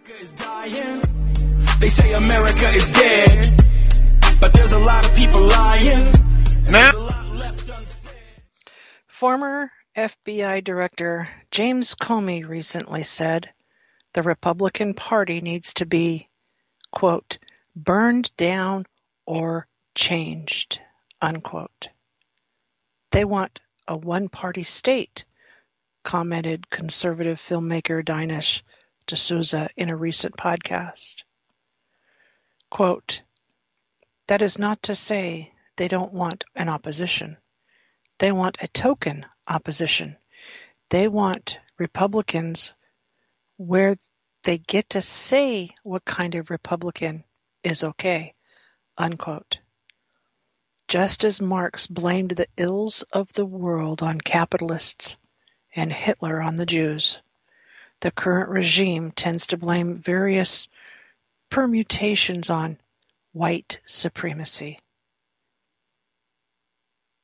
America is dying. They say America is dead. But there's a lot of people lying. Former FBI Director James Comey recently said the Republican Party needs to be, quote, burned down or changed, unquote. They want a one-party state, commented conservative filmmaker Dinesh D'Souza in a recent podcast. Quote, that is not to say they don't want an opposition. They want a token opposition. They want Republicans where they get to say what kind of Republican is okay, unquote. Just as Marx blamed the ills of the world on capitalists and Hitler on the Jews, the current regime tends to blame various permutations on white supremacy.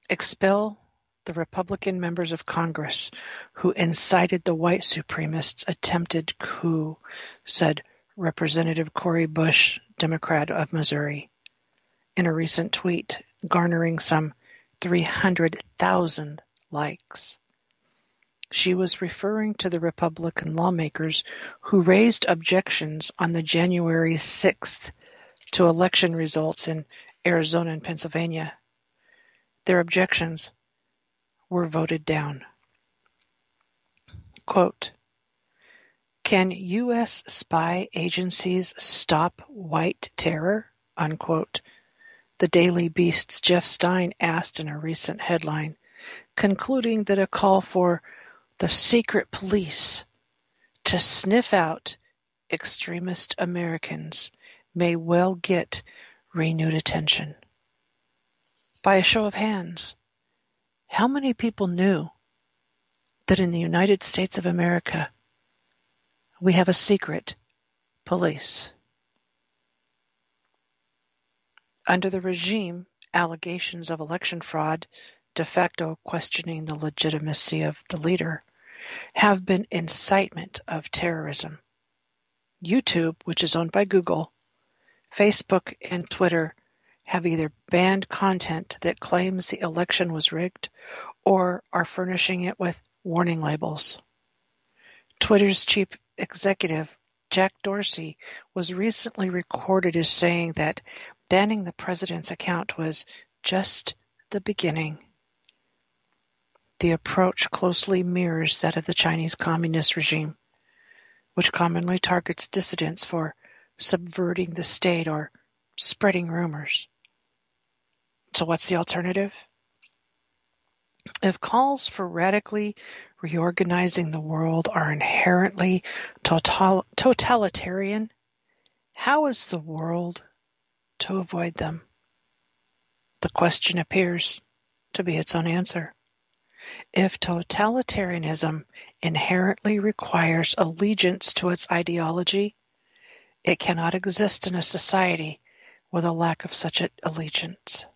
Expel the Republican members of Congress who incited the white supremacists' attempted coup, said Representative Cori Bush, Democrat of Missouri, in a recent tweet garnering some 300,000 likes. She was referring to the Republican lawmakers who raised objections on the January 6th to election results in Arizona and Pennsylvania. Their objections were voted down. Quote, Can U.S. spy agencies stop white terror? Unquote. The Daily Beast's Jeff Stein asked in a recent headline, concluding that a call for the secret police to sniff out extremist Americans may well get renewed attention. By a show of hands, how many people knew that in the United States of America we have a secret police? Under the regime, allegations of election fraud, de facto questioning the legitimacy of the leader, have been incitement of terrorism. YouTube, which is owned by Google, Facebook and Twitter have either banned content that claims the election was rigged or are furnishing it with warning labels. Twitter's chief executive, Jack Dorsey, was recently recorded as saying that banning the president's account was just the beginning. The approach closely mirrors that of the Chinese Communist regime, which commonly targets dissidents for subverting the state or spreading rumors. So what's the alternative? If calls for radically reorganizing the world are inherently total- totalitarian, how is the world to avoid them? The question appears to be its own answer. If totalitarianism inherently requires allegiance to its ideology, it cannot exist in a society with a lack of such allegiance.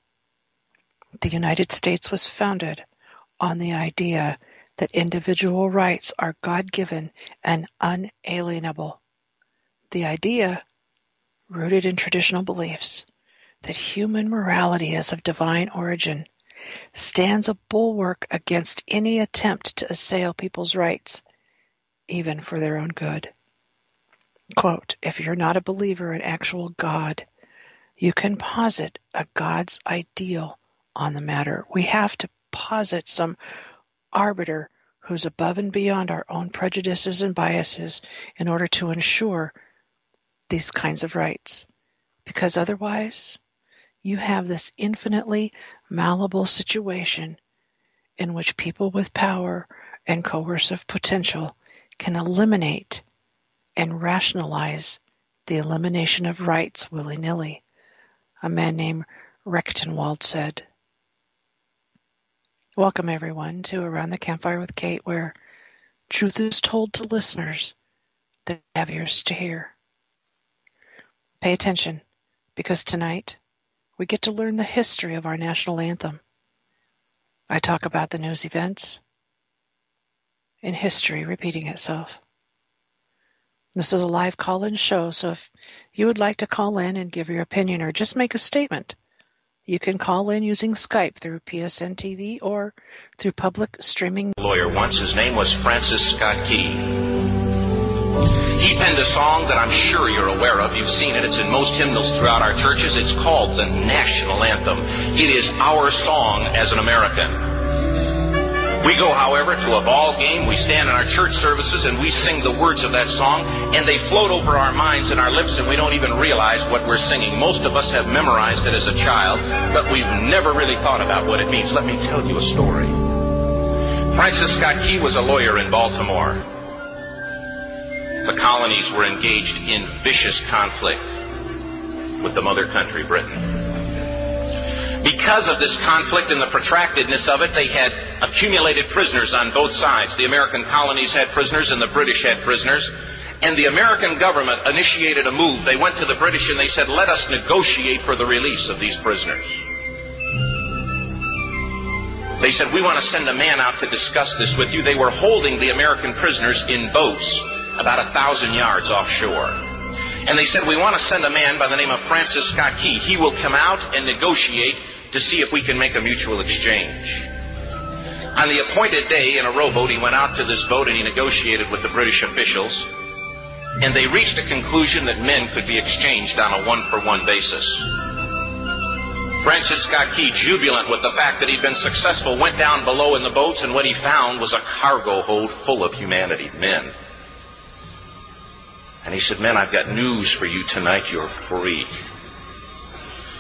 The United States was founded on the idea that individual rights are God-given and unalienable. The idea, rooted in traditional beliefs, that human morality is of divine origin, stands a bulwark against any attempt to assail people's rights, even for their own good. Quote, if you're not a believer in actual God, you can posit a God's ideal on the matter. We have to posit some arbiter who's above and beyond our own prejudices and biases in order to ensure these kinds of rights. Because otherwise, you have this infinitely malleable situation in which people with power and coercive potential can eliminate and rationalize the elimination of rights willy-nilly. A man named Rectenwald said. Welcome everyone to Around the Campfire with Kate where truth is told to listeners that have ears to hear. Pay attention because tonight we get to learn the history of our national anthem. I talk about the news events and history repeating itself. This is a live call-in show, so if you would like to call in and give your opinion or just make a statement, you can call in using Skype through PSN TV or through public streaming. Lawyer once, his name was Francis Scott Key. He penned a song that I'm sure you're aware of. You've seen it. It's in most hymnals throughout our churches. It's called the national anthem. It is our song as an American. We go, however, to a ball game. We stand in our church services and we sing the words of that song, and they float over our minds and our lips, and we don't even realize what we're singing. Most of us have memorized it as a child, but we've never really thought about what it means. Let me tell you a story. Francis Scott Key was a lawyer in Baltimore. The colonies were engaged in vicious conflict with the mother country, Britain. Because of this conflict and the protractedness of it, they had accumulated prisoners on both sides. The American colonies had prisoners and the British had prisoners. And the American government initiated a move. They went to the British and they said, let us negotiate for the release of these prisoners. They said, we want to send a man out to discuss this with you. They were holding the American prisoners in boats about a thousand yards offshore. And they said, we want to send a man by the name of Francis Scott Key. He will come out and negotiate to see if we can make a mutual exchange. On the appointed day in a rowboat, he went out to this boat and he negotiated with the British officials. And they reached a conclusion that men could be exchanged on a one for one basis. Francis Scott Key, jubilant with the fact that he'd been successful, went down below in the boats and what he found was a cargo hold full of humanity, men. And he said, Men, I've got news for you tonight. You're free.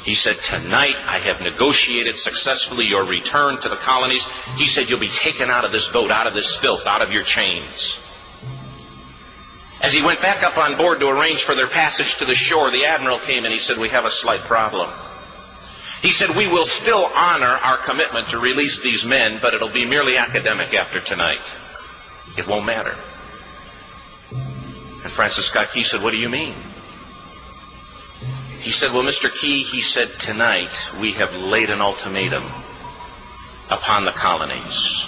He said, Tonight I have negotiated successfully your return to the colonies. He said, You'll be taken out of this boat, out of this filth, out of your chains. As he went back up on board to arrange for their passage to the shore, the admiral came and he said, We have a slight problem. He said, We will still honor our commitment to release these men, but it'll be merely academic after tonight. It won't matter. And Francis Scott Key said, What do you mean? He said, Well, Mr. Key, he said, tonight we have laid an ultimatum upon the colonies.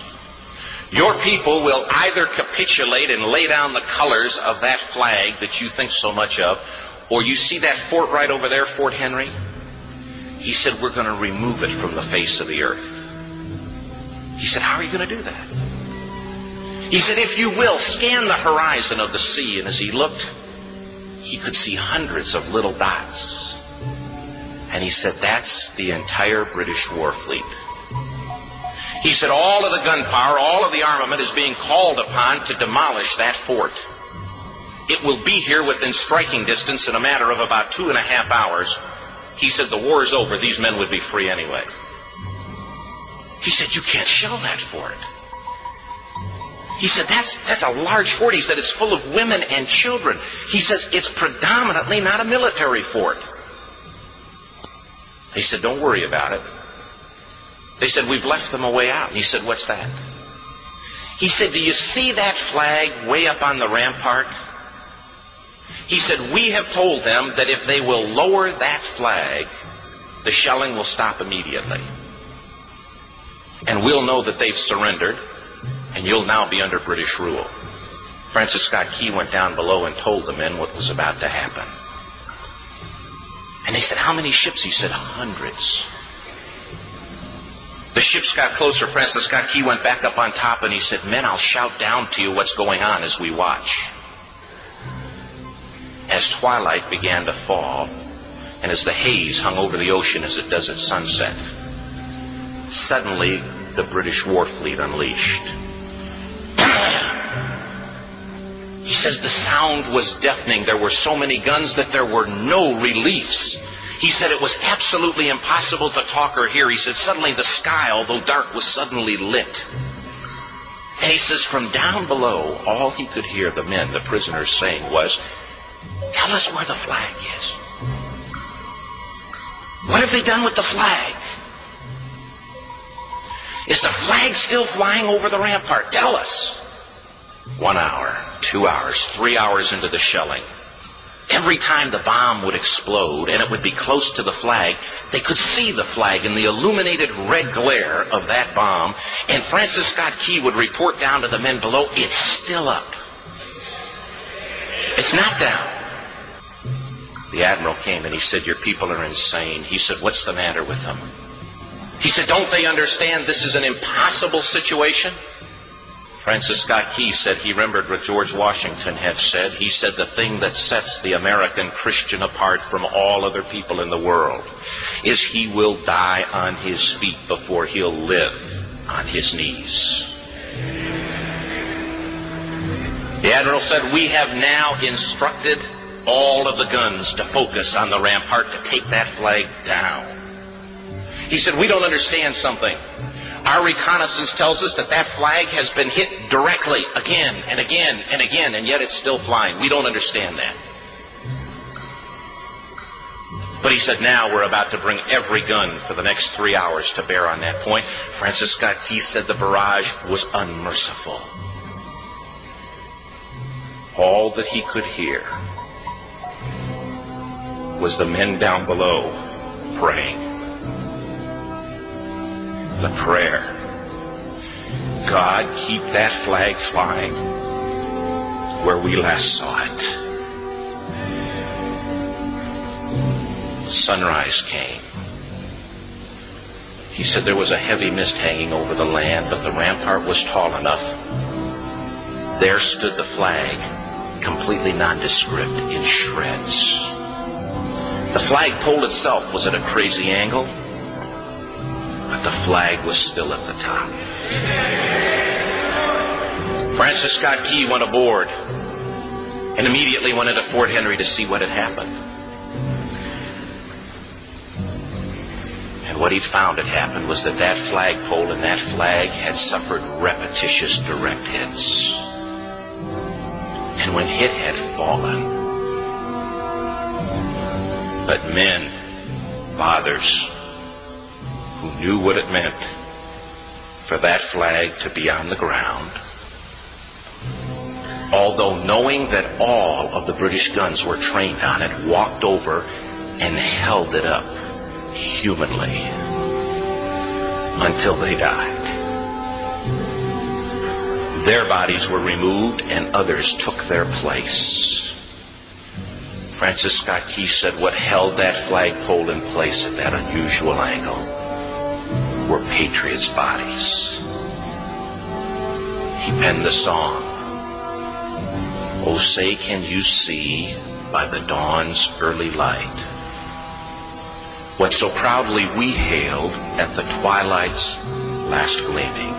Your people will either capitulate and lay down the colors of that flag that you think so much of, or you see that fort right over there, Fort Henry? He said, We're going to remove it from the face of the earth. He said, How are you going to do that? He said, If you will, scan the horizon of the sea. And as he looked, he could see hundreds of little dots. And he said, that's the entire British war fleet. He said, all of the gunpowder, all of the armament is being called upon to demolish that fort. It will be here within striking distance in a matter of about two and a half hours. He said, the war is over. These men would be free anyway. He said, you can't shell that fort. He said, that's, that's a large fort. He said, it's full of women and children. He says, it's predominantly not a military fort. He said, don't worry about it. They said, we've left them a way out. And he said, what's that? He said, do you see that flag way up on the rampart? He said, we have told them that if they will lower that flag, the shelling will stop immediately. And we'll know that they've surrendered and you'll now be under British rule. Francis Scott Key went down below and told the men what was about to happen. And they said, How many ships? He said, Hundreds. The ships got closer. Francis Scott Key went back up on top and he said, Men, I'll shout down to you what's going on as we watch. As twilight began to fall, and as the haze hung over the ocean as it does at sunset, suddenly the British war fleet unleashed. He says the sound was deafening. There were so many guns that there were no reliefs. He said it was absolutely impossible to talk or hear. He said suddenly the sky, although dark, was suddenly lit. And he says from down below, all he could hear the men, the prisoners, saying was, Tell us where the flag is. What have they done with the flag? Is the flag still flying over the rampart? Tell us. One hour, two hours, three hours into the shelling. Every time the bomb would explode and it would be close to the flag, they could see the flag in the illuminated red glare of that bomb. And Francis Scott Key would report down to the men below, it's still up. It's not down. The admiral came and he said, Your people are insane. He said, What's the matter with them? He said, Don't they understand this is an impossible situation? Francis Scott Key said he remembered what George Washington had said. He said the thing that sets the American Christian apart from all other people in the world is he will die on his feet before he'll live on his knees. The Admiral said, We have now instructed all of the guns to focus on the rampart to take that flag down. He said, We don't understand something. Our reconnaissance tells us that that flag has been hit directly again and again and again, and yet it's still flying. We don't understand that. But he said, now we're about to bring every gun for the next three hours to bear on that point. Francis Scott Key said the barrage was unmerciful. All that he could hear was the men down below praying the prayer. God, keep that flag flying where we last saw it. Sunrise came. He said there was a heavy mist hanging over the land, but the rampart was tall enough. There stood the flag, completely nondescript, in shreds. The flagpole itself was at a crazy angle but the flag was still at the top. Francis Scott Key went aboard and immediately went into Fort Henry to see what had happened. And what he'd found had happened was that that flagpole and that flag had suffered repetitious direct hits. And when hit had fallen, but men, fathers, who knew what it meant for that flag to be on the ground, although knowing that all of the British guns were trained on it, walked over and held it up humanly until they died. Their bodies were removed and others took their place. Francis Scott Key said what held that flagpole in place at that unusual angle were patriots' bodies. He penned the song, Oh, say can you see by the dawn's early light what so proudly we hailed at the twilight's last gleaming?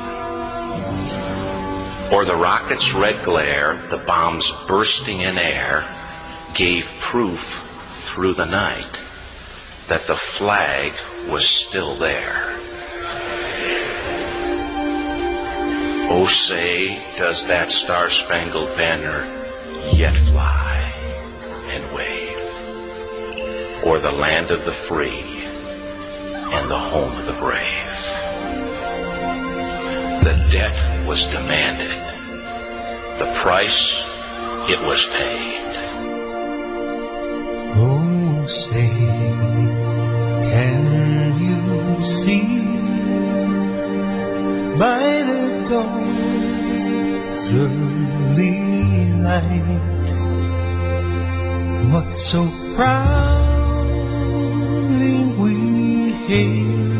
Or the rocket's red glare, the bombs bursting in air, gave proof through the night that the flag was still there. Oh, say, does that star spangled banner yet fly and wave o'er the land of the free and the home of the brave? The debt was demanded, the price it was paid. Oh, say, can you see by the dawn's early light. What so proudly we hailed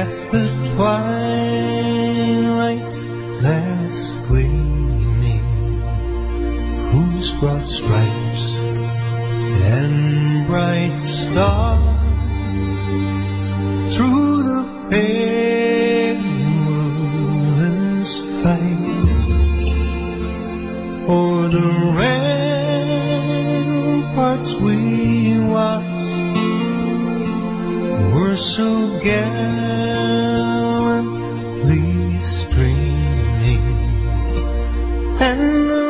at the twilight's last gleaming, whose broad stripes and bright stars ramparts we watched were so gallantly streaming and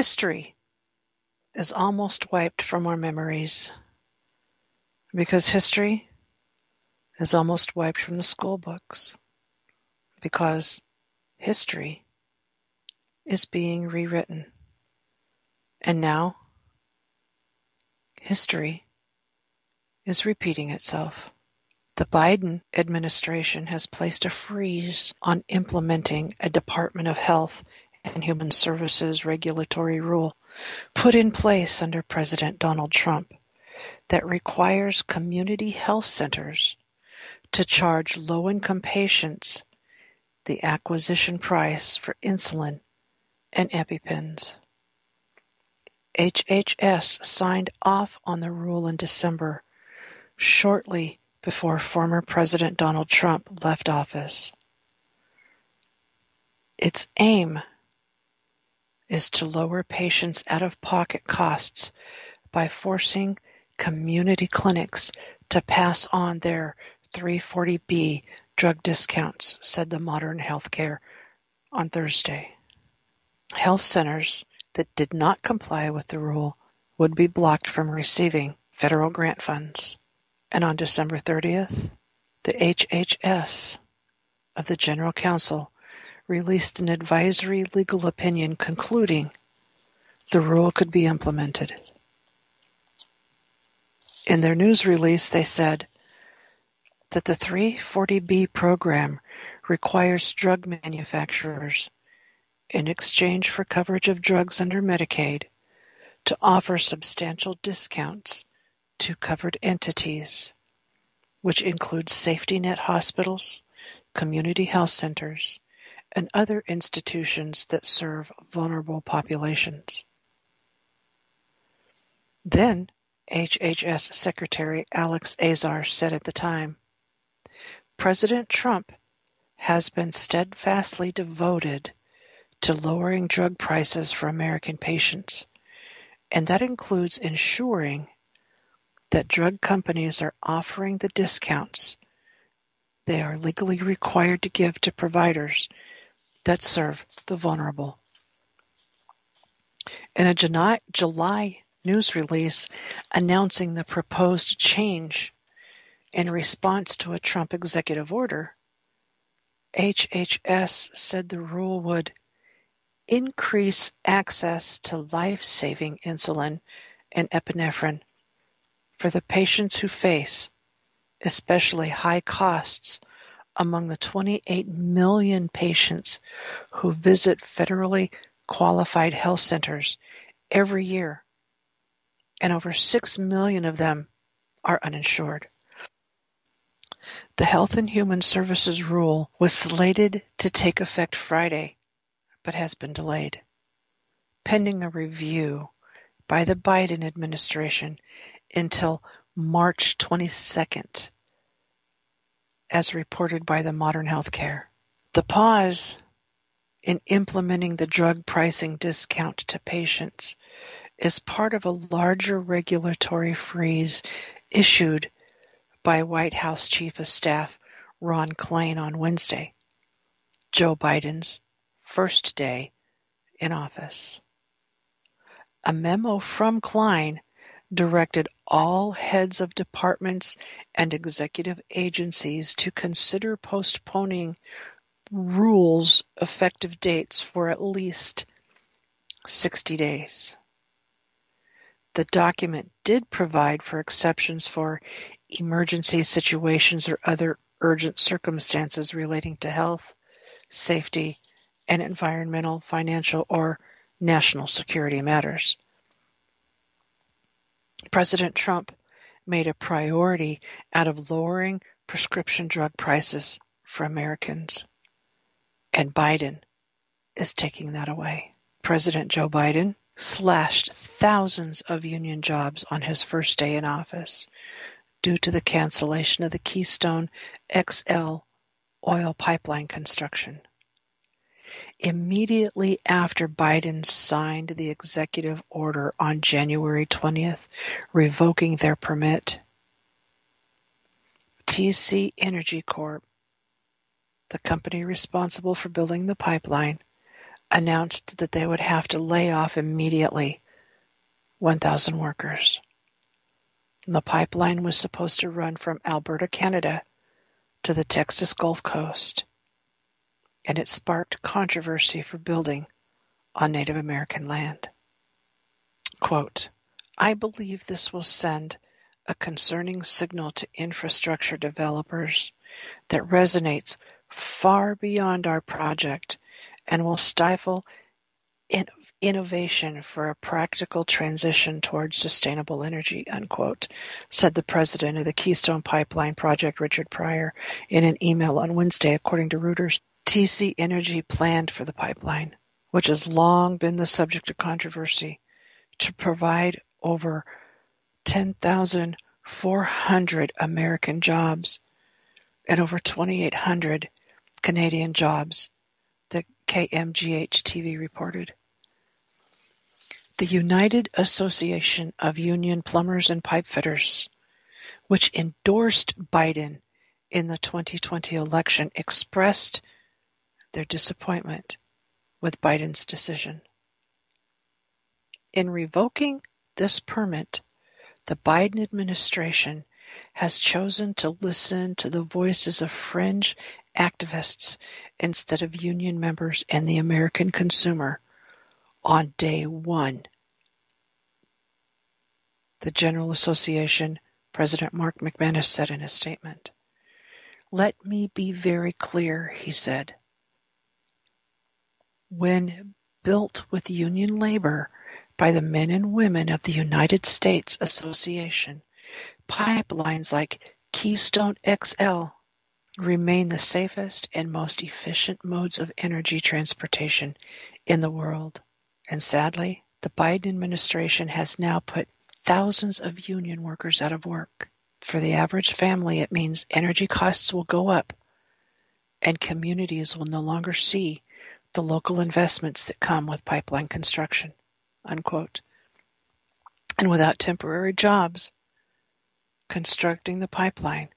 History is almost wiped from our memories because history is almost wiped from the school books because history is being rewritten. And now history is repeating itself. The Biden administration has placed a freeze on implementing a Department of Health and Human Services regulatory rule put in place under President Donald Trump that requires community health centers to charge low income patients the acquisition price for insulin and EpiPens. HHS signed off on the rule in December, shortly before former President Donald Trump left office. Its aim is to lower patients' out of pocket costs by forcing community clinics to pass on their 340B drug discounts, said the Modern Healthcare on Thursday. Health centers that did not comply with the rule would be blocked from receiving federal grant funds. And on December 30th, the HHS of the General Counsel released an advisory legal opinion concluding the rule could be implemented. In their news release, they said that the 340B program requires drug manufacturers, in exchange for coverage of drugs under Medicaid, to offer substantial discounts to covered entities, which include safety net hospitals, community health centers, and other institutions that serve vulnerable populations. Then, HHS Secretary Alex Azar said at the time, President Trump has been steadfastly devoted to lowering drug prices for American patients, and that includes ensuring that drug companies are offering the discounts they are legally required to give to providers that serve the vulnerable. In a July, news release announcing the proposed change in response to a Trump executive order, HHS said the rule would increase access to life-saving insulin and epinephrine for the patients who face especially high costs among the 28 million patients who visit federally qualified health centers every year, and over 6 million of them are uninsured. The Health and Human Services rule was slated to take effect Friday, but has been delayed, pending a review by the Biden administration until March 22nd, as reported by the Modern Healthcare. The pause in implementing the drug pricing discount to patients is part of a larger regulatory freeze issued by White House Chief of Staff Ron Klain on Wednesday, Joe Biden's first day in office. A memo from Klain directed all heads of departments and executive agencies to consider postponing rules effective dates for at least 60 days. The document did provide for exceptions for emergency situations or other urgent circumstances relating to health, safety, and environmental, financial, or national security matters. President Trump made a priority out of lowering prescription drug prices for Americans, and Biden is taking that away. President Joe Biden slashed thousands of union jobs on his first day in office due to the cancellation of the Keystone XL oil pipeline construction. Immediately after Biden signed the executive order on January 20th revoking their permit, TC Energy Corp, the company responsible for building the pipeline, announced that they would have to lay off immediately 1,000 workers. The pipeline was supposed to run from Alberta, Canada to the Texas Gulf Coast, and it sparked controversy for building on Native American land. Quote, I believe this will send a concerning signal to infrastructure developers that resonates far beyond our project and will stifle in- innovation for a practical transition towards sustainable energy, unquote, said the president of the Keystone Pipeline Project, Richard Prior, in an email on Wednesday, according to Reuters. TC Energy planned for the pipeline, which has long been the subject of controversy, to provide over 10,400 American jobs and over 2,800 Canadian jobs, the KMGH TV reported. The United Association of Union Plumbers and Pipefitters, which endorsed Biden in the 2020 election, expressed their disappointment with Biden's decision. In revoking this permit, the Biden administration has chosen to listen to the voices of fringe activists instead of union members and the American consumer on day one. The General Association President Mark McManus said in a statement. Let me be very clear, he said. When built with union labor by the men and women of the United States Association, pipelines like Keystone XL remain the safest and most efficient modes of energy transportation in the world. And sadly, the Biden administration has now put thousands of union workers out of work. For the average family, it means energy costs will go up and communities will no longer see the local investments that come with pipeline construction. Unquote. And without temporary jobs constructing the pipeline,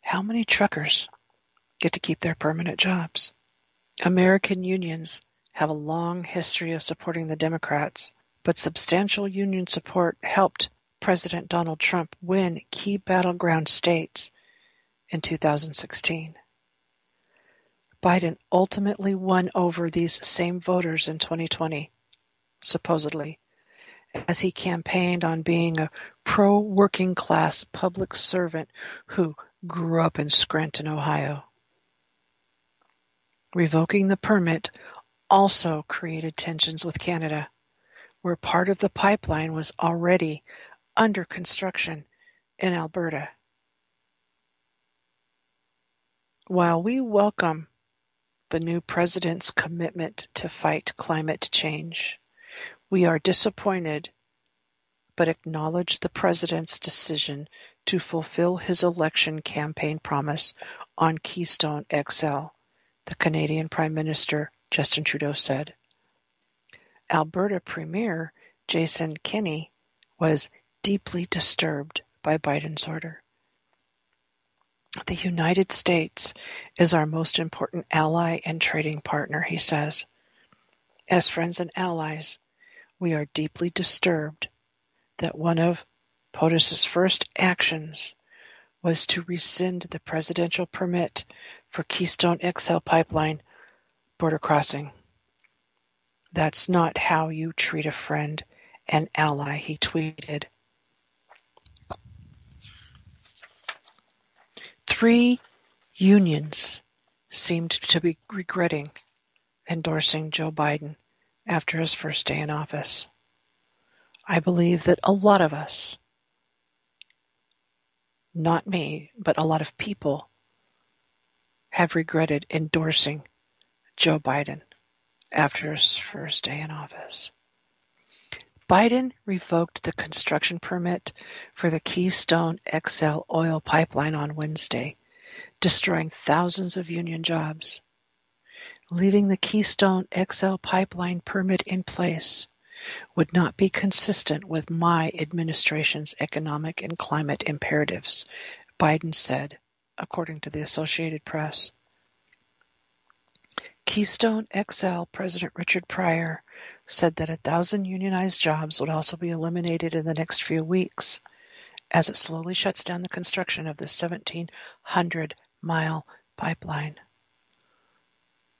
how many truckers get to keep their permanent jobs? American unions have a long history of supporting the Democrats, but substantial union support helped President Donald Trump win key battleground states in 2016. Biden ultimately won over these same voters in 2020, supposedly, as he campaigned on being a pro working class public servant who grew up in Scranton, Ohio. Revoking the permit also created tensions with Canada, where part of the pipeline was already under construction in Alberta. While we welcome the new president's commitment to fight climate change, we are disappointed but acknowledge the president's decision to fulfill his election campaign promise on Keystone XL the Canadian Prime Minister Justin Trudeau said. Alberta Premier Jason Kenney was deeply disturbed by Biden's order. The United States is our most important ally and trading partner, he says. As friends and allies, we are deeply disturbed that one of POTUS's first actions was to rescind the presidential permit for Keystone XL pipeline border crossing. That's not how you treat a friend and ally, he tweeted. Three unions seemed to be regretting endorsing Joe Biden after his first day in office. I believe that a lot of us, not me, but a lot of people, have regretted endorsing Joe Biden after his first day in office. Biden revoked the construction permit for the Keystone XL oil pipeline on Wednesday, destroying thousands of union jobs. Leaving the Keystone XL pipeline permit in place would not be consistent with my administration's economic and climate imperatives, Biden said, according to the Associated Press. Keystone XL President Richard Prior said that a thousand unionized jobs would also be eliminated in the next few weeks as it slowly shuts down the construction of the 1,700 mile pipeline.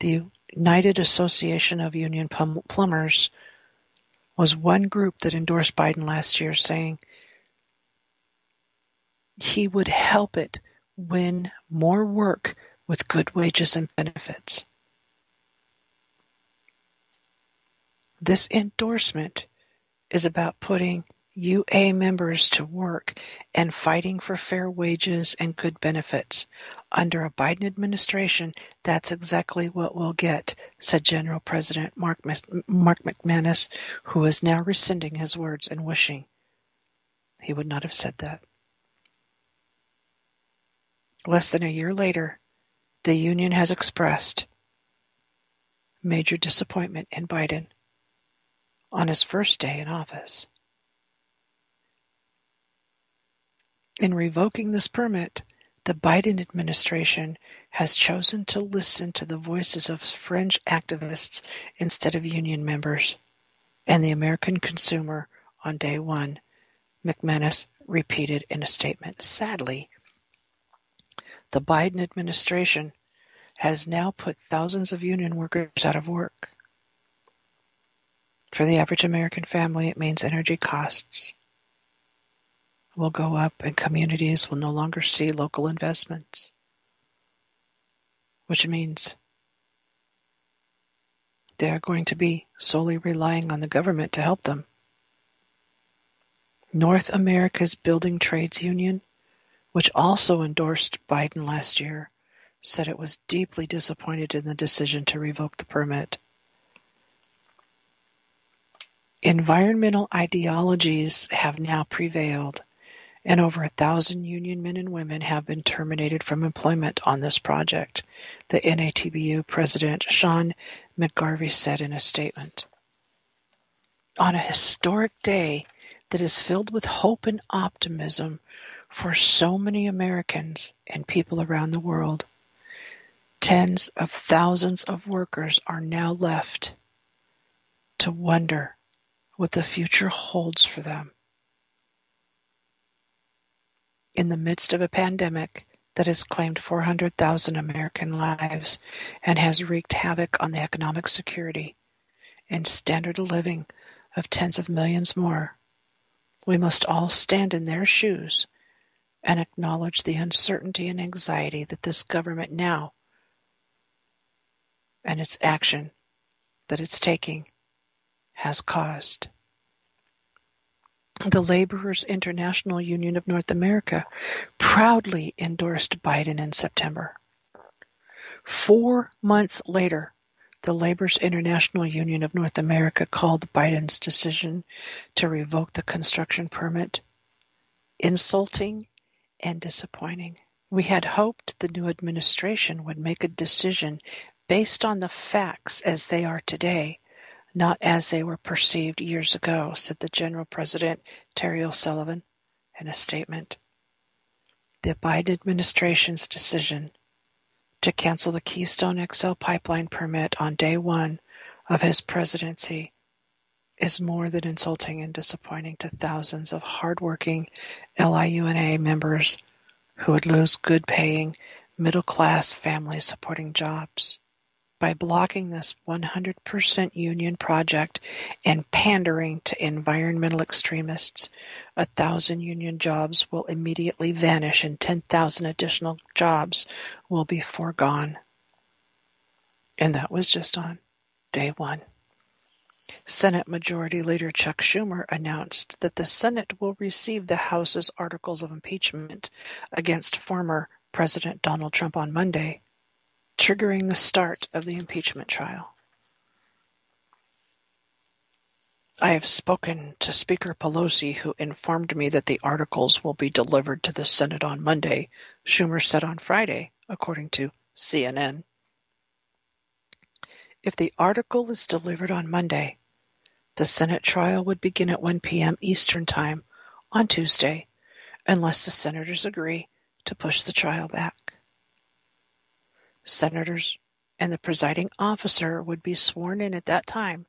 The United Association of Union Plumbers was one group that endorsed Biden last year, saying he would help it win more work with good wages and benefits. This endorsement is about putting UA members to work and fighting for fair wages and good benefits. Under a Biden administration, that's exactly what we'll get, said General President Mark, Mark McManus, who is now rescinding his words and wishing he would not have said that. Less than a year later, the union has expressed major disappointment in Biden on his first day in office. In revoking this permit, the Biden administration has chosen to listen to the voices of fringe activists instead of union members and the American consumer on day one, McManus repeated in a statement. Sadly, the Biden administration has now put thousands of union workers out of work. For the average American family, it means energy costs will go up and communities will no longer see local investments, which means they are going to be solely relying on the government to help them. North America's Building Trades Union, which also endorsed Biden last year, said it was deeply disappointed in the decision to revoke the permit. Environmental ideologies have now prevailed, and over a thousand union men and women have been terminated from employment on this project, the NATBU president Sean McGarvey said in a statement. On a historic day that is filled with hope and optimism for so many Americans and people around the world, tens of thousands of workers are now left to wonder what the future holds for them. In the midst of a pandemic that has claimed 400,000 American lives and has wreaked havoc on the economic security and standard of living of tens of millions more, we must all stand in their shoes and acknowledge the uncertainty and anxiety that this government now and its action that it's taking has caused. The Laborers International Union of North America proudly endorsed Biden in September. Four months later, the Laborers International Union of North America called Biden's decision to revoke the construction permit insulting and disappointing. We had hoped the new administration would make a decision based on the facts as they are today not as they were perceived years ago, said the General President Terry O'Sullivan in a statement. The Biden administration's decision to cancel the Keystone XL pipeline permit on day one of his presidency is more than insulting and disappointing to thousands of hardworking LIUNA members who would lose good paying, middle class family supporting jobs. By blocking this 100% union project and pandering to environmental extremists. A thousand union jobs will immediately vanish and 10,000 additional jobs will be foregone. And that was just on day one. Senate Majority Leader Chuck Schumer announced that the Senate will receive the House's articles of impeachment against former President Donald Trump on Monday triggering the start of the impeachment trial. I have spoken to Speaker Pelosi, who informed me that the articles will be delivered to the Senate on Monday, Schumer said on Friday, according to CNN. If the article is delivered on Monday, the Senate trial would begin at 1 p.m. Eastern Time on Tuesday, unless the senators agree to push the trial back senators, and the presiding officer would be sworn in at that time,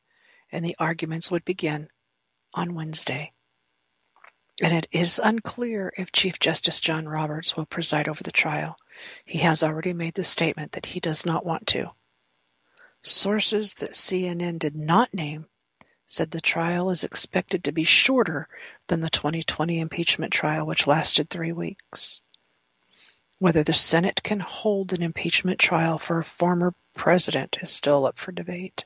and the arguments would begin on Wednesday. And it is unclear if Chief Justice John Roberts will preside over the trial. He has already made the statement that he does not want to. Sources that CNN did not name said the trial is expected to be shorter than the 2020 impeachment trial, which lasted three weeks. Whether the Senate can hold an impeachment trial for a former president is still up for debate.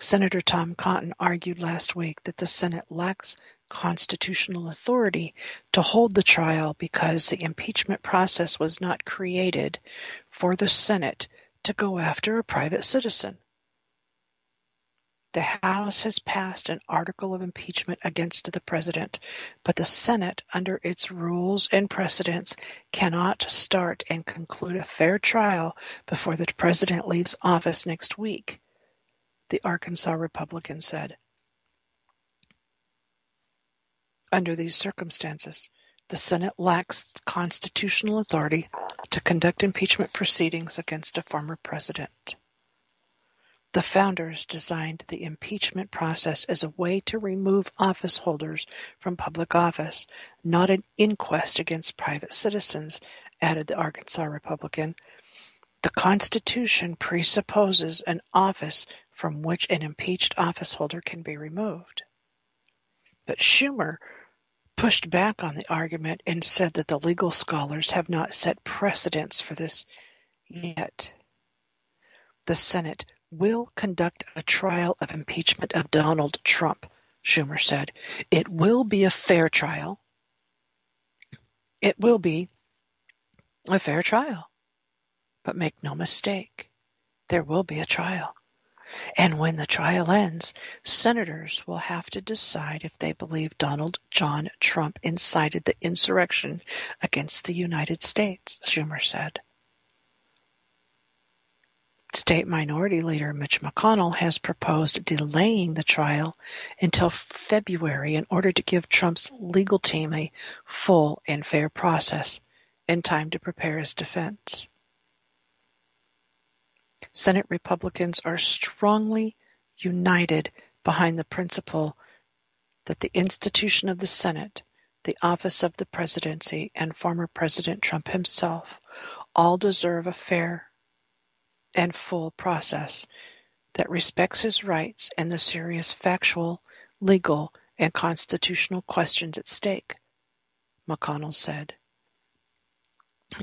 Senator Tom Cotton argued last week that the Senate lacks constitutional authority to hold the trial because the impeachment process was not created for the Senate to go after a private citizen. The House has passed an article of impeachment against the President, but the Senate, under its rules and precedents, cannot start and conclude a fair trial before the President leaves office next week, the Arkansas Republican said. Under these circumstances, the Senate lacks constitutional authority to conduct impeachment proceedings against a former president. The founders designed the impeachment process as a way to remove office holders from public office, not an inquest against private citizens, added the Arkansas Republican. The Constitution presupposes an office from which an impeached officeholder can be removed. But Schumer pushed back on the argument and said that the legal scholars have not set precedents for this yet. The Senate will conduct a trial of impeachment of Donald Trump, Schumer said. It will be a fair trial. It will be a fair trial. But make no mistake, there will be a trial. And when the trial ends, senators will have to decide if they believe Donald John Trump incited the insurrection against the United States, Schumer said. State Minority Leader Mitch McConnell has proposed delaying the trial until February in order to give Trump's legal team a full and fair process and time to prepare his defense. Senate Republicans are strongly united behind the principle that the institution of the Senate, the office of the presidency, and former President Trump himself all deserve a fair and full process that respects his rights and the serious factual, legal, and constitutional questions at stake, McConnell said.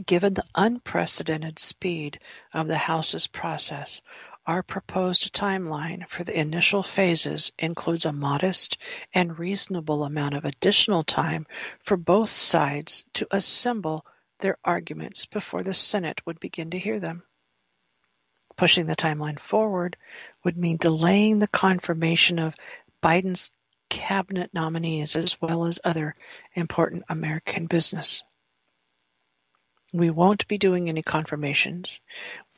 Given the unprecedented speed of the House's process, our proposed timeline for the initial phases includes a modest and reasonable amount of additional time for both sides to assemble their arguments before the Senate would begin to hear them. Pushing the timeline forward would mean delaying the confirmation of Biden's cabinet nominees as well as other important American business. We won't be doing any confirmations.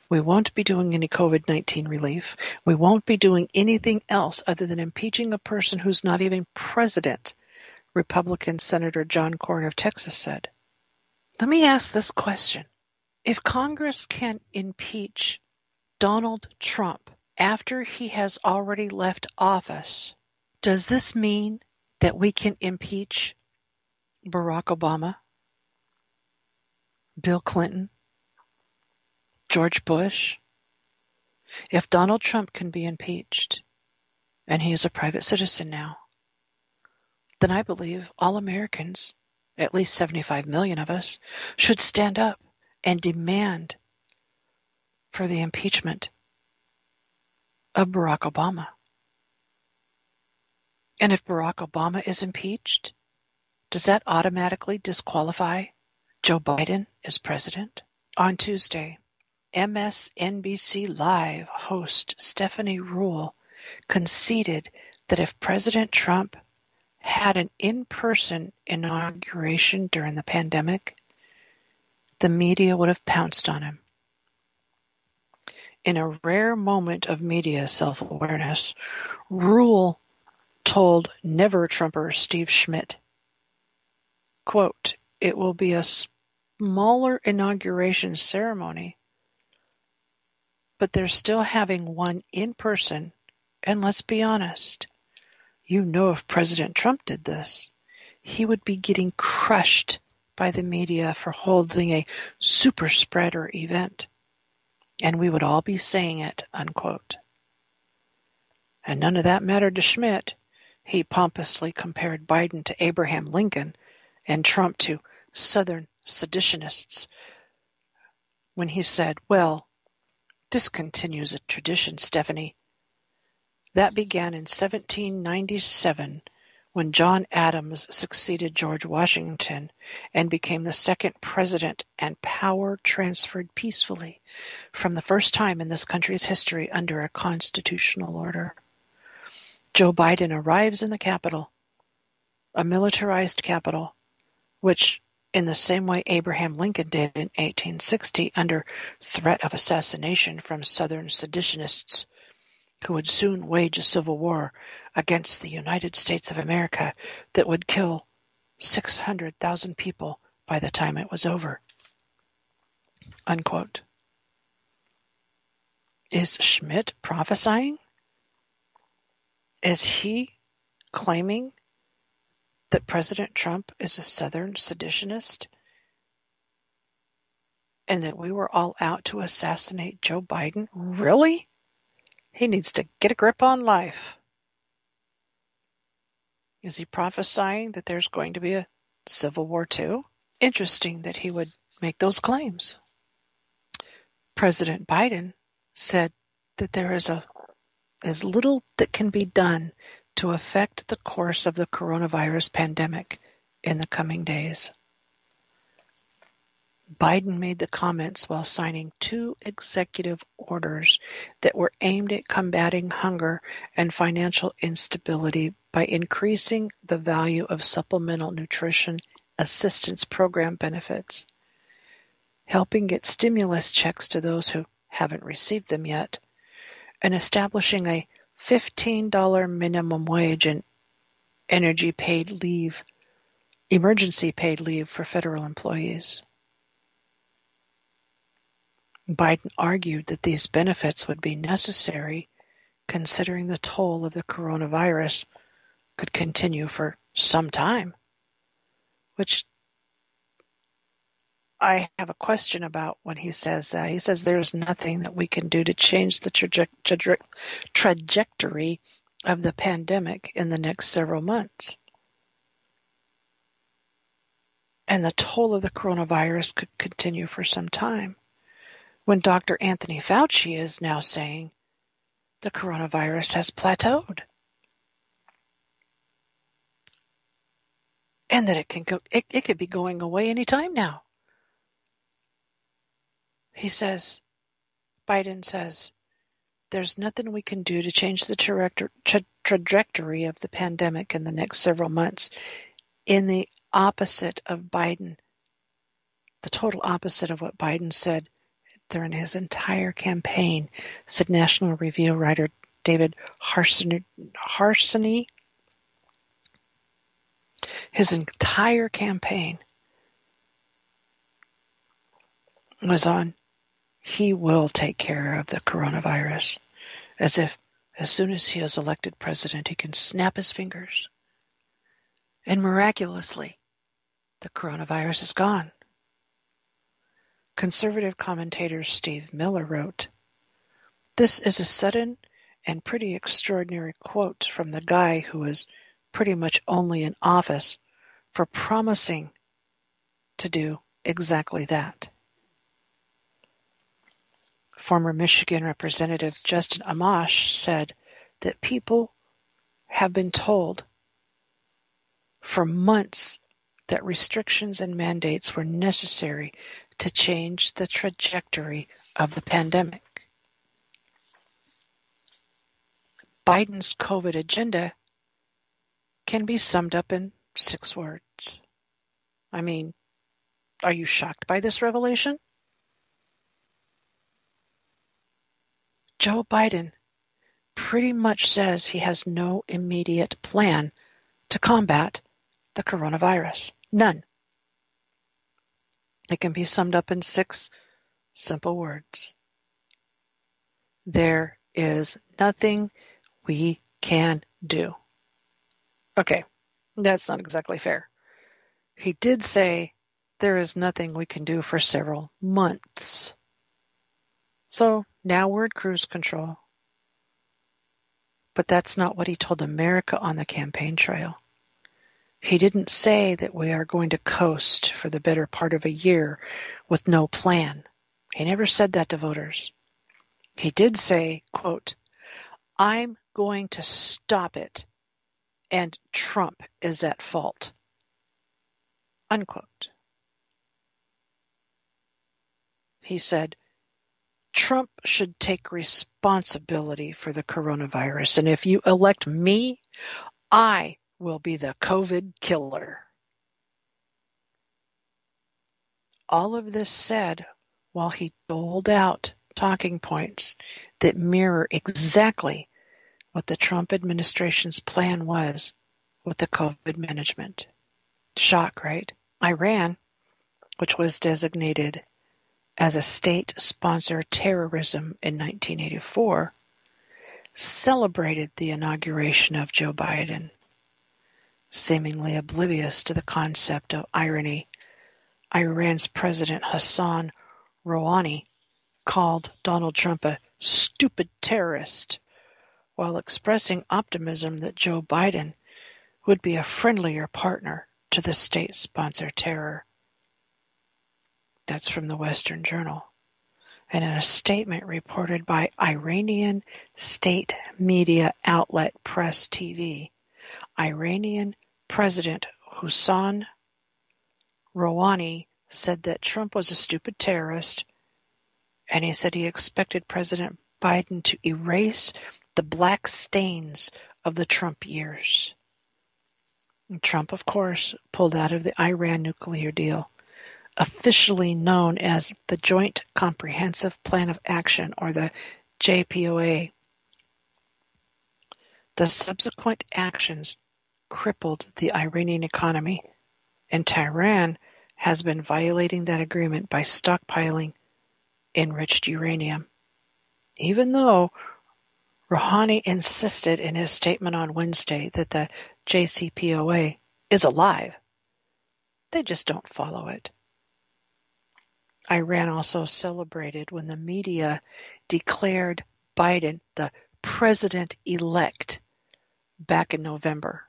We won't be doing any COVID 19 relief. We won't be doing anything else other than impeaching a person who's not even president, Republican Senator John Cornyn of Texas said. Let me ask this question. If Congress can impeach Donald Trump after he has already left office, does this mean that we can impeach Barack Obama, Bill Clinton, George Bush, If Donald Trump can be impeached, and he is a private citizen now, then I believe all Americans, at least 75 million of us, should stand up and demand for the impeachment of Barack Obama. And if Barack Obama is impeached, does that automatically disqualify Joe Biden as president? On Tuesday, MSNBC Live host Stephanie Ruhle conceded that if President Trump had an in-person inauguration during the pandemic, the media would have pounced on him. In a rare moment of media self-awareness, Rule told Never Trumper Steve Schmidt, quote, it will be a smaller inauguration ceremony, but they're still having one in person. And let's be honest, you know if President Trump did this, he would be getting crushed by the media for holding a super spreader event. And we would all be saying it, unquote. And none of that mattered to Schmidt. He pompously compared Biden to Abraham Lincoln and Trump to Southern seditionists when he said, Well, this continues a tradition, Stephanie. That began in 1797 when John Adams succeeded George Washington and became the second president and power transferred peacefully from the first time in this country's history under a constitutional order. Joe Biden arrives in the capital, a militarized capital, which in the same way Abraham Lincoln did in 1860 under threat of assassination from Southern seditionists who would soon wage a civil war against the United States of America that would kill 600,000 people by the time it was over. Unquote. Is Schmidt prophesying? Is he claiming that President Trump is a Southern seditionist and that we were all out to assassinate Joe Biden? Really? He needs to get a grip on life. Is he prophesying that there's going to be a Civil War too? Interesting that he would make those claims. President Biden said that there is a as little that can be done to affect the course of the coronavirus pandemic in the coming days. Biden made the comments while signing two executive orders that were aimed at combating hunger and financial instability by increasing the value of supplemental nutrition assistance program benefits, helping get stimulus checks to those who haven't received them yet, and establishing a $15 minimum wage and energy paid leave, emergency paid leave for federal employees. Biden argued that these benefits would be necessary considering the toll of the coronavirus could continue for some time, which I have a question about when he says that. He says there's nothing that we can do to change the traje- traje- trajectory of the pandemic in the next several months. And the toll of the coronavirus could continue for some time. When Dr. Anthony Fauci is now saying the coronavirus has plateaued. And that it can go, it, it could be going away anytime now. He says, Biden says, there's nothing we can do to change the tra- tra- trajectory of the pandemic in the next several months. In the opposite of Biden, the total opposite of what Biden said during his entire campaign, said National Review writer David Harsanyi. His entire campaign was on he will take care of the coronavirus. As if as soon as he is elected president, he can snap his fingers. And miraculously, the coronavirus is gone. Conservative commentator Steve Miller wrote, This is a sudden and pretty extraordinary quote from the guy who is pretty much only in office for promising to do exactly that. Former Michigan Representative Justin Amash said that people have been told for months that restrictions and mandates were necessary to change the trajectory of the pandemic. Biden's COVID agenda can be summed up in six words. I mean, are you shocked by this revelation? Joe Biden pretty much says he has no immediate plan to combat the coronavirus. None. It can be summed up in six simple words. There is nothing we can do. Okay, that's not exactly fair. He did say there is nothing we can do for several months. So now we're at cruise control. But that's not what he told America on the campaign trail. He didn't say that we are going to coast for the better part of a year with no plan. He never said that to voters. He did say, quote, I'm going to stop it and Trump is at fault. Unquote. He said, Trump should take responsibility for the coronavirus. And if you elect me, I will be the COVID killer. All of this said while he doled out talking points that mirror exactly what the Trump administration's plan was with the COVID management. Shock, right? Iran, which was designated as a state sponsored terrorism in 1984, celebrated the inauguration of Joe Biden seemingly oblivious to the concept of irony. Iran's President Hassan Rouhani called Donald Trump a stupid terrorist while expressing optimism that Joe Biden would be a friendlier partner to the state sponsored terror. That's from the Western Journal. And in a statement reported by Iranian state media outlet Press TV, Iranian President Hassan Rouhani said that Trump was a stupid terrorist, and he said he expected President Biden to erase the black stains of the Trump years. And Trump, of course, pulled out of the Iran nuclear deal, officially known as the Joint Comprehensive Plan of Action, or the JPOA. The subsequent actions crippled the Iranian economy, and Tehran has been violating that agreement by stockpiling enriched uranium. Even though Rouhani insisted in his statement on Wednesday that the JCPOA is alive, they just don't follow it. Iran also celebrated when the media declared Biden the president elect back in November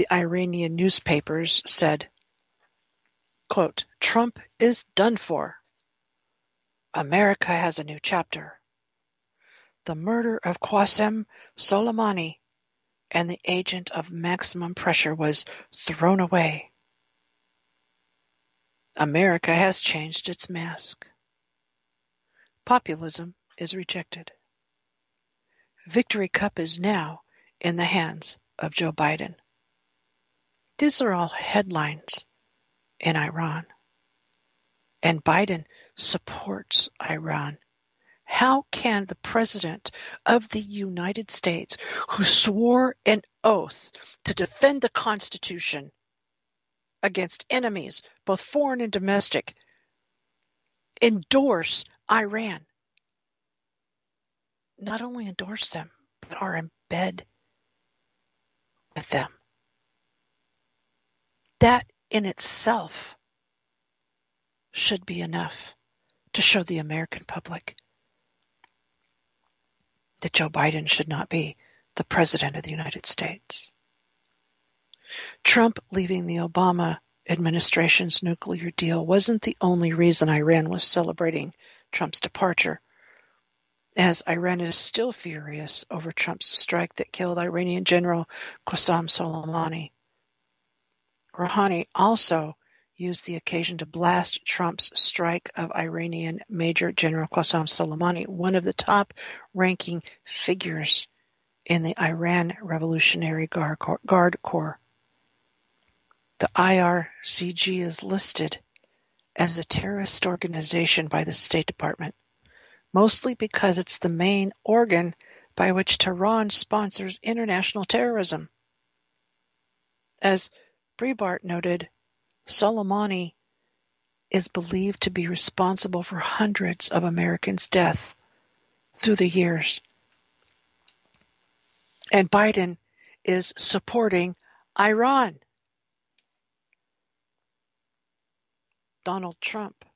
the Iranian newspapers said, Trump is done for. America has a new chapter. The murder of Qasem Soleimani and the agent of maximum pressure was thrown away. America has changed its mask. Populism is rejected. Victory Cup is now in the hands of Joe Biden. These are all headlines in Iran. And Biden supports Iran. How can the President of the United States, who swore an oath to defend the Constitution against enemies, both foreign and domestic, endorse Iran? Not only endorse them, but are in bed with them. That in itself should be enough to show the American public that Joe Biden should not be the President of the United States. Trump leaving the Obama administration's nuclear deal wasn't the only reason Iran was celebrating Trump's departure, as Iran is still furious over Trump's strike that killed Iranian General Qasem Soleimani. Rouhani also used the occasion to blast Trump's strike of Iranian Major General Qasem Soleimani, one of the top ranking figures in the Iran Revolutionary Guard Corps. The IRGC is listed as a terrorist organization by the State Department, mostly because it's the main organ by which Tehran sponsors international terrorism. As Breitbart noted, Soleimani is believed to be responsible for hundreds of Americans' deaths through the years. And Biden is supporting Iran. Donald Trump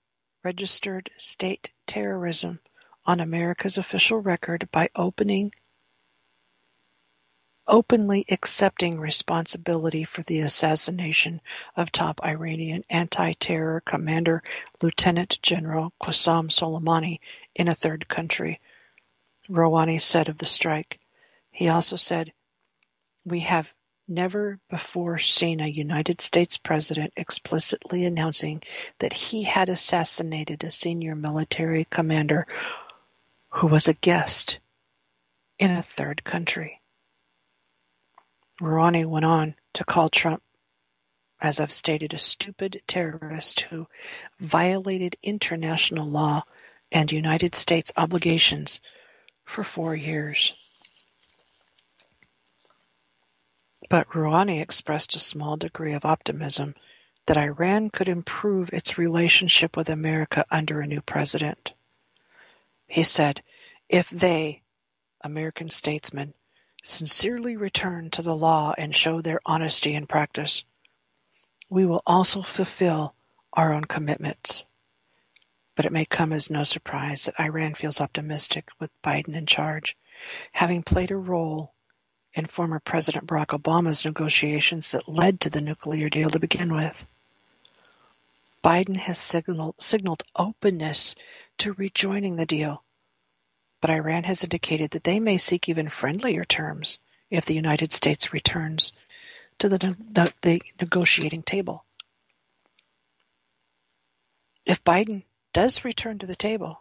registered state terrorism on America's official record by opening openly accepting responsibility for the assassination of top Iranian anti-terror commander Lieutenant General Qasem Soleimani in a third country, Rouhani said of the strike. He also said, We have never before seen a United States president explicitly announcing that he had assassinated a senior military commander who was a guest in a third country. Rouhani went on to call Trump, as I've stated, a stupid terrorist who violated international law and United States obligations for four years. But Rouhani expressed a small degree of optimism that Iran could improve its relationship with America under a new president. He said, if they, American statesmen, sincerely return to the law and show their honesty in practice, we will also fulfill our own commitments. But it may come as no surprise that Iran feels optimistic with Biden in charge, having played a role in former President Barack Obama's negotiations that led to the nuclear deal to begin with. Biden has signaled, signaled openness to rejoining the deal, but Iran has indicated that they may seek even friendlier terms if the United States returns to the, the, negotiating table. If Biden does return to the table,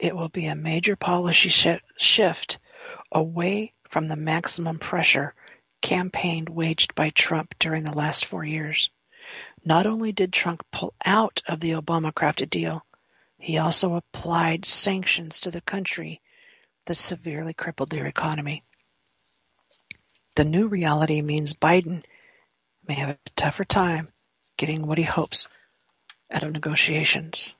it will be a major policy sh- shift away from the maximum pressure campaign waged by Trump during the last four years. Not only did Trump pull out of the Obama crafted deal, he also applied sanctions to the country that severely crippled their economy. The new reality means Biden may have a tougher time getting what he hopes out of negotiations.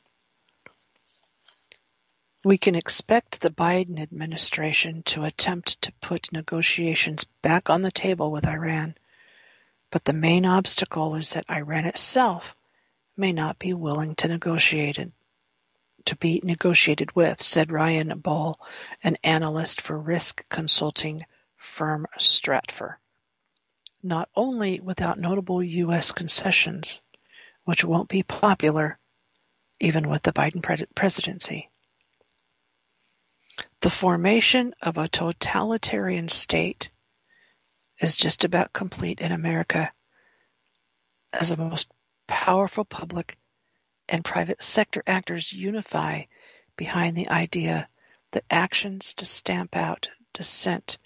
We can expect the Biden administration to attempt to put negotiations back on the table with Iran, but the main obstacle is that Iran itself may not be willing to negotiate to be negotiated with, said Ryan Bohl, an analyst for risk consulting firm Stratfor. Not only without notable U.S. concessions, which won't be popular even with the Biden presidency. The formation of a totalitarian state is just about complete in America as the most powerful public and private sector actors unify behind the idea that actions to stamp out dissent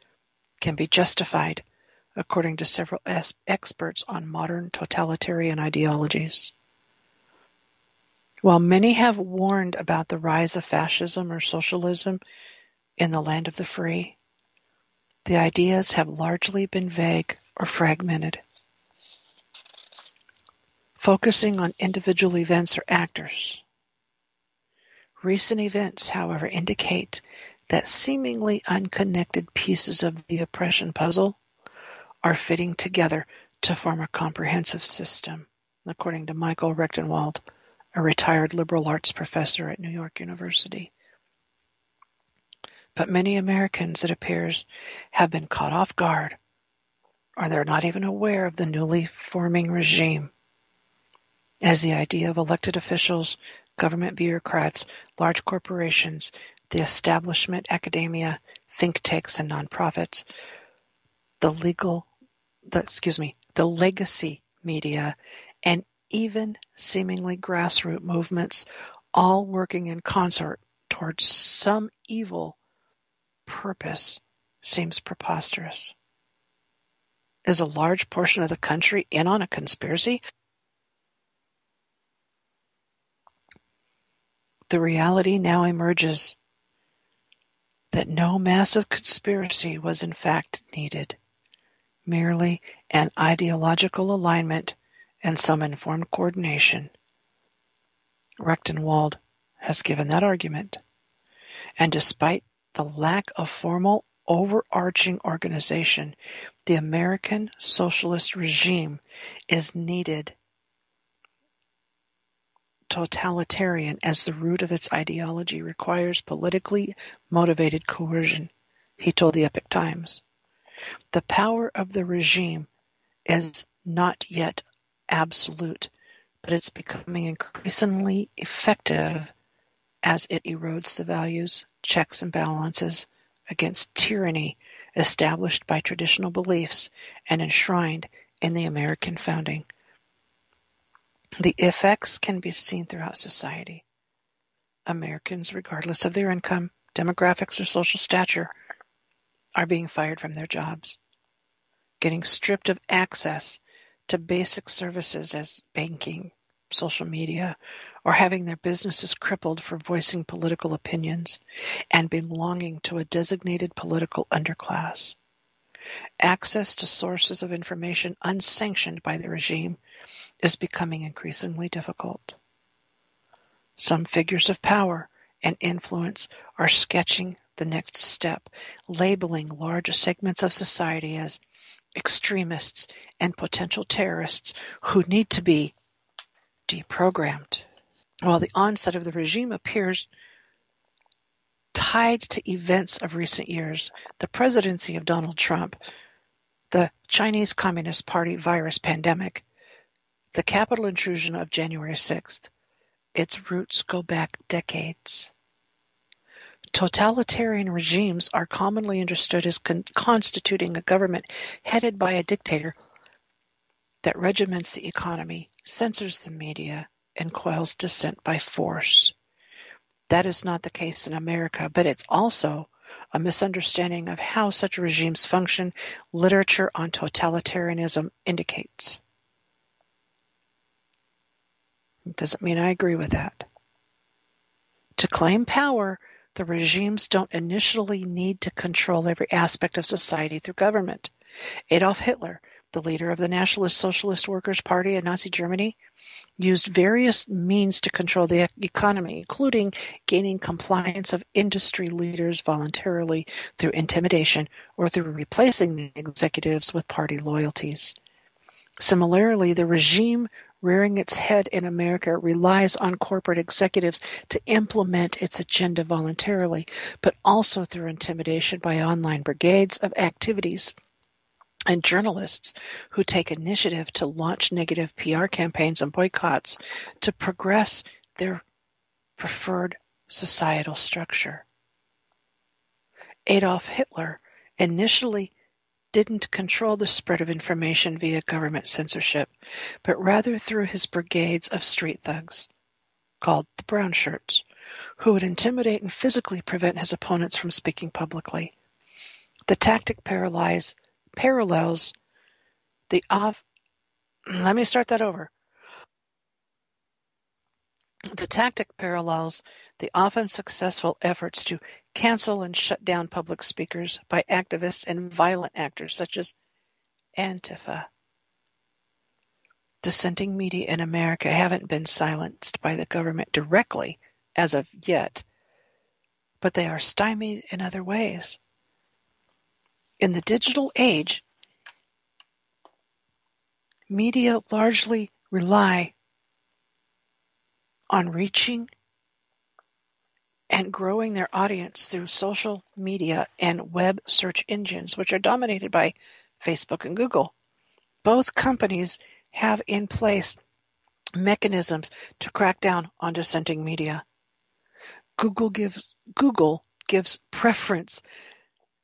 can be justified, according to several experts on modern totalitarian ideologies. While many have warned about the rise of fascism or socialism in the land of the free, the ideas have largely been vague or fragmented focusing on individual events or actors. Recent events, however, indicate that seemingly unconnected pieces of the oppression puzzle are fitting together to form a comprehensive system, according to Michael Rectenwald, a retired liberal arts professor at New York University. But many Americans, it appears, have been caught off guard, or they're not even aware of the newly forming regime. As the idea of elected officials, government bureaucrats, large corporations, the establishment, academia, think tanks, and nonprofits, the legal, the, excuse me, the legacy media, and even seemingly grassroots movements all working in concert towards some evil purpose seems preposterous. Is a large portion of the country in on a conspiracy? The reality now emerges that no massive conspiracy was in fact needed, merely an ideological alignment and some informed coordination. Rectenwald has given that argument. And despite the lack of formal overarching organization, the American socialist regime is needed totalitarian as the root of its ideology requires politically motivated coercion, he told the Epoch Times. The power of the regime is not yet absolute, but it's becoming increasingly effective as it erodes the values, checks, and balances against tyranny established by traditional beliefs and enshrined in the American founding. The effects can be seen throughout society. Americans, regardless of their income, demographics, or social stature, are being fired from their jobs, getting stripped of access to basic services as banking, social media, or having their businesses crippled for voicing political opinions and belonging to a designated political underclass. Access to sources of information unsanctioned by the regime is becoming increasingly difficult. Some figures of power and influence are sketching the next step, labeling large segments of society as extremists and potential terrorists who need to be deprogrammed. While the onset of the regime appears tied to events of recent years, the presidency of Donald Trump, the Chinese Communist Party virus pandemic, the Capitol intrusion of January 6th, its roots go back decades. Totalitarian regimes are commonly understood as con- constituting a government headed by a dictator that regiments the economy, censors the media, and quells dissent by force. That is not the case in America, but it's also a misunderstanding of how such regimes function, literature on totalitarianism indicates. Doesn't mean I agree with that. To claim power, the regimes don't initially need to control every aspect of society through government. Adolf Hitler, the leader of the Nationalist Socialist Workers' Party in Nazi Germany, used various means to control the economy, including gaining compliance of industry leaders voluntarily through intimidation or through replacing the executives with party loyalties. Similarly, the regime rearing its head in America relies on corporate executives to implement its agenda voluntarily, but also through intimidation by online brigades of activities and journalists who take initiative to launch negative PR campaigns and boycotts to progress their preferred societal structure. Adolf Hitler initially didn't control the spread of information via government censorship, but rather through his brigades of street thugs, called the Brown Shirts, who would intimidate and physically prevent his opponents from speaking publicly. The tactic parallels the off. Let me start that over. The tactic parallels the often successful efforts to cancel and shut down public speakers by activists and violent actors such as Antifa. Dissenting media in America haven't been silenced by the government directly as of yet, but they are stymied in other ways. In the digital age, media largely rely on reaching and growing their audience through social media and web search engines, which are dominated by Facebook and Google. Both companies have in place mechanisms to crack down on dissenting media. Google gives Google gives preference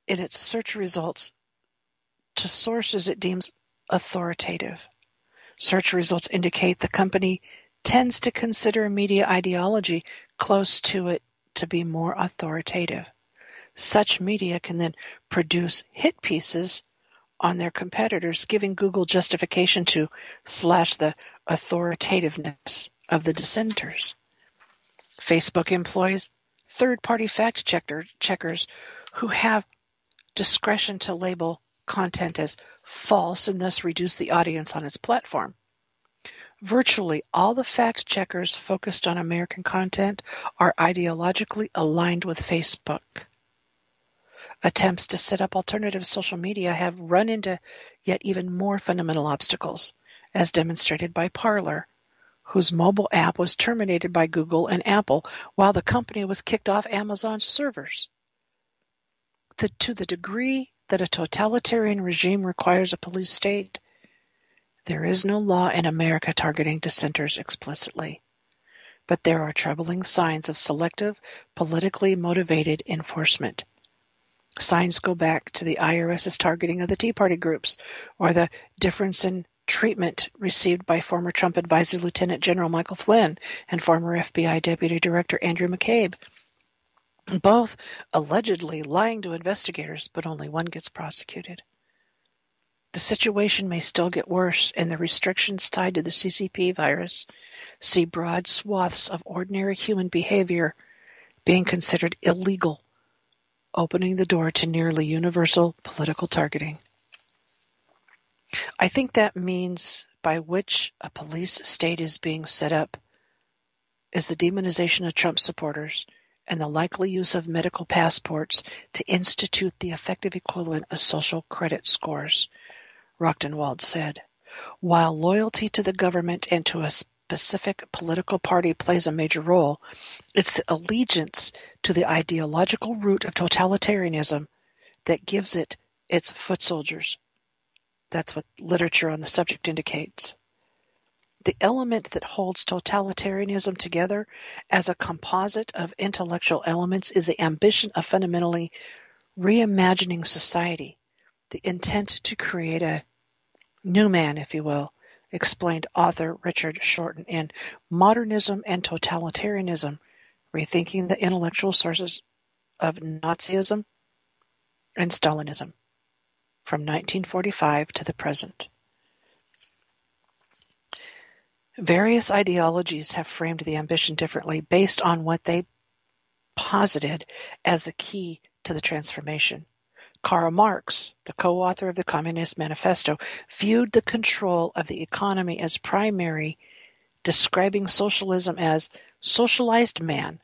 in its search results to sources it deems authoritative. Search results indicate the company tends to consider media ideology close to it to be more authoritative. Such media can then produce hit pieces on their competitors, giving Google justification to slash the authoritativeness of the dissenters. Facebook employs third-party fact checker, checkers who have discretion to label content as false and thus reduce the audience on its platform. Virtually all the fact checkers focused on American content are ideologically aligned with Facebook. Attempts to set up alternative social media have run into yet even more fundamental obstacles, as demonstrated by Parler, whose mobile app was terminated by Google and Apple while the company was kicked off Amazon's servers. The, to the degree that a totalitarian regime requires a police state, there is no law in America targeting dissenters explicitly. But there are troubling signs of selective, politically motivated enforcement. Signs go back to the IRS's targeting of the Tea Party groups, or the difference in treatment received by former Trump advisor Lieutenant General Michael Flynn and former FBI Deputy Director Andrew McCabe. Both allegedly lying to investigators, but only one gets prosecuted. The situation may still get worse, and the restrictions tied to the CCP virus see broad swaths of ordinary human behavior being considered illegal opening the door to nearly universal political targeting. I think that means by which a police state is being set up is the demonization of Trump supporters and the likely use of medical passports to institute the effective equivalent of social credit scores, Rectenwald said. While loyalty to the government and to a specific political party plays a major role, it's allegiance to the ideological root of totalitarianism that gives it its foot soldiers. That's what literature on the subject indicates. The element that holds totalitarianism together as a composite of intellectual elements is the ambition of fundamentally reimagining society, the intent to create a new man, if you will, explained author Richard Shorten in Modernism and Totalitarianism, Rethinking the Intellectual Sources of Nazism and Stalinism from 1945 to the present. Various ideologies have framed the ambition differently based on what they posited as the key to the transformation. Karl Marx, the co-author of the Communist Manifesto, viewed the control of the economy as primary, describing socialism as socialized man,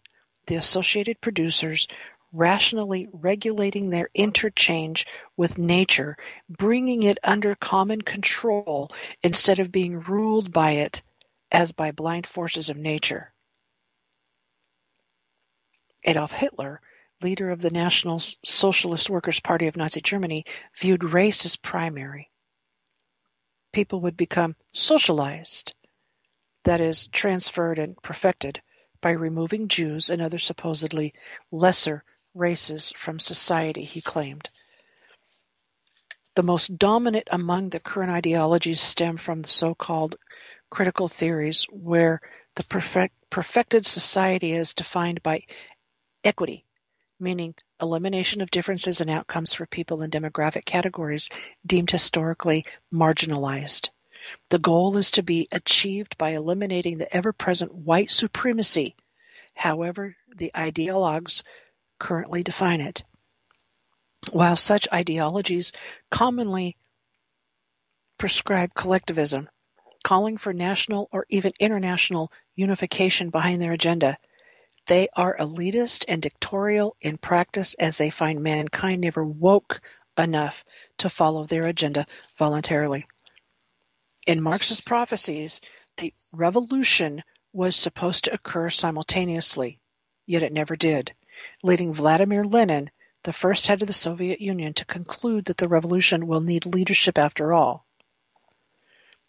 the associated producers rationally regulating their interchange with nature, bringing it under common control instead of being ruled by it as by blind forces of nature. Adolf Hitler leader of the National Socialist Workers' Party of Nazi Germany, viewed race as primary. People would become socialized, that is, transferred and perfected, by removing Jews and other supposedly lesser races from society, he claimed. The most dominant among the current ideologies stem from the so-called critical theories where the perfect, perfected society is defined by equity, meaning elimination of differences in outcomes for people in demographic categories deemed historically marginalized. The goal is to be achieved by eliminating the ever-present white supremacy, however the ideologues currently define it. While such ideologies commonly prescribe collectivism, calling for national or even international unification behind their agenda, they are elitist and dictatorial in practice as they find mankind never woke enough to follow their agenda voluntarily. In Marx's prophecies, the revolution was supposed to occur simultaneously. yet it never did, leading Vladimir Lenin, the first head of the Soviet Union, to conclude that the revolution will need leadership after all.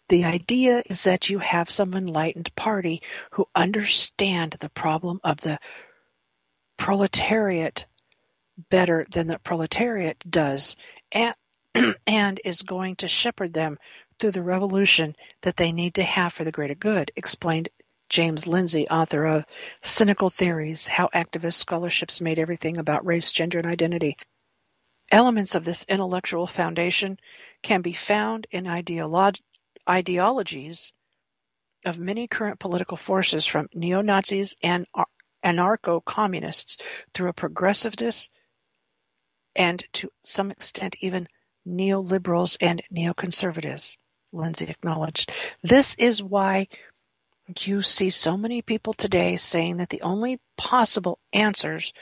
The idea is that you have some enlightened party who understand the problem of the proletariat better than the proletariat does and, and is going to shepherd them through the revolution that they need to have for the greater good, explained James Lindsay, author of Cynical Theories How Activist Scholarships Made Everything About Race, Gender, and Identity. Elements of this intellectual foundation can be found in ideolog- ideologies of many current political forces from neo-Nazis and anarcho-communists through a progressiveness and to some extent even neoliberals and neoconservatives, Lindsay acknowledged. This is why you see so many people today saying that the only possible answers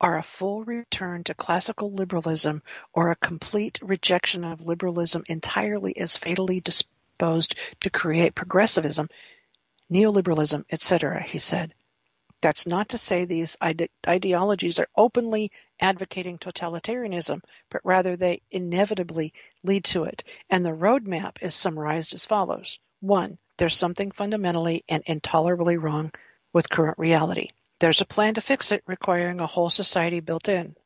are a full return to classical liberalism or a complete rejection of liberalism entirely as fatally disposed disposed to create progressivism, neoliberalism, etc., he said. That's not to say these ide- ideologies are openly advocating totalitarianism, but rather they inevitably lead to it. And the roadmap is summarized as follows. One, there's something fundamentally and intolerably wrong with current reality. There's a plan to fix it requiring a whole society built in.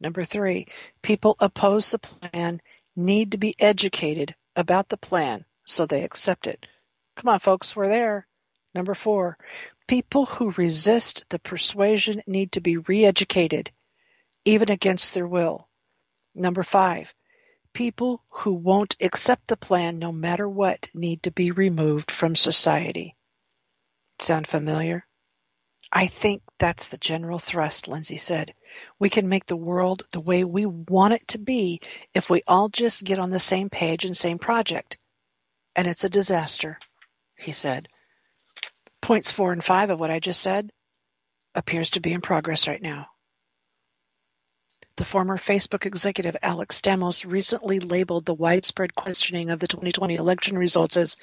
Number three, people oppose the plan need to be educated about the plan so they accept it. Come on, folks, we're there. Number four, people who resist the persuasion need to be re-educated, even against their will. Number five, people who won't accept the plan no matter what need to be removed from society. Sound familiar? I think that's the general thrust, Lindsay said. We can make the world the way we want it to be if we all just get on the same page and same project and it's a disaster, he said. Points four and five of what I just said appears to be in progress right now. The former Facebook executive Alex Stamos recently labeled the widespread questioning of the 2020 election results as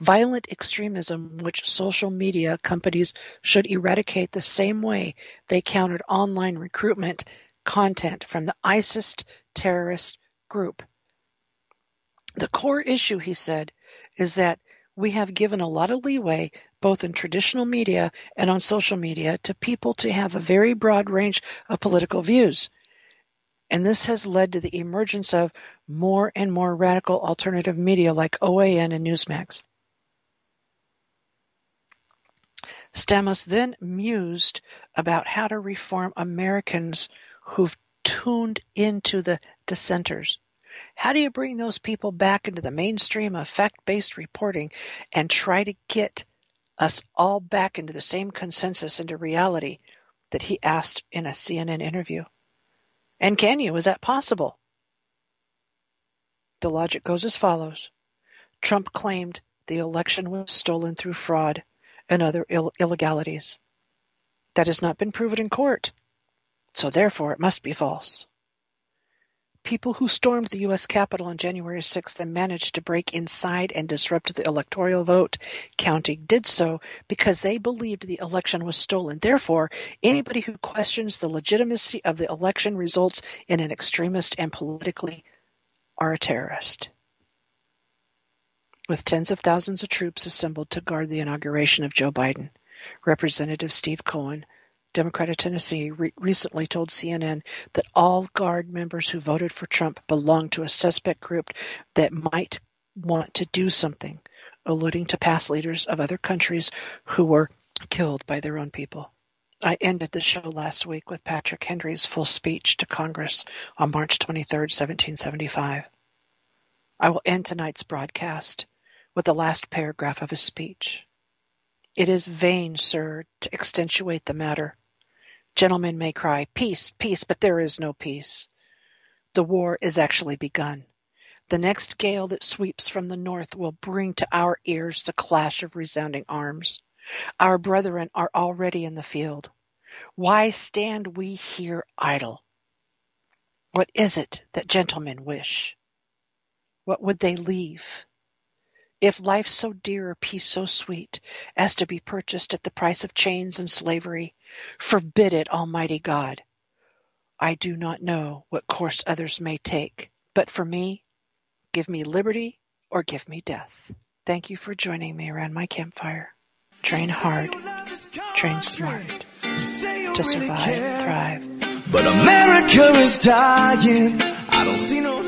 violent extremism, which social media companies should eradicate the same way they countered online recruitment content from the ISIS terrorist group. The core issue, he said, is that we have given a lot of leeway, both in traditional media and on social media, to people to have a very broad range of political views. And this has led to the emergence of more and more radical alternative media like OAN and Newsmax. Stamos then mused about how to reform Americans who've tuned into the dissenters. How do you bring those people back into the mainstream of fact-based reporting and try to get us all back into the same consensus into reality that he asked in a CNN interview? And can you? Is that possible? The logic goes as follows. Trump claimed the election was stolen through fraud and other Ill- illegalities. That has not been proven in court, so therefore it must be false. People who stormed the U.S. Capitol on January 6th and managed to break inside and disrupt the electoral vote counting did so because they believed the election was stolen. Therefore, anybody who questions the legitimacy of the election results in an extremist and politically are a terrorist. With tens of thousands of troops assembled to guard the inauguration of Joe Biden, Representative Steve Cohen Democrat of Tennessee re- recently told CNN that all Guard members who voted for Trump belong to a suspect group that might want to do something, alluding to past leaders of other countries who were killed by their own people. I ended the show last week with Patrick Henry's full speech to Congress on March 23, 1775. I will end tonight's broadcast with the last paragraph of his speech. It is vain, sir, to extenuate the matter. Gentlemen may cry, Peace, peace, but there is no peace. The war is actually begun. The next gale that sweeps from the north will bring to our ears the clash of resounding arms. Our brethren are already in the field. Why stand we here idle? What is it that gentlemen wish? What would they leave? If life so dear or peace so sweet as to be purchased at the price of chains and slavery, forbid it, Almighty God. I do not know what course others may take, but for me, give me liberty or give me death. Thank you for joining me around my campfire. Train hard, train smart to survive, and thrive. But America is dying. I don't see no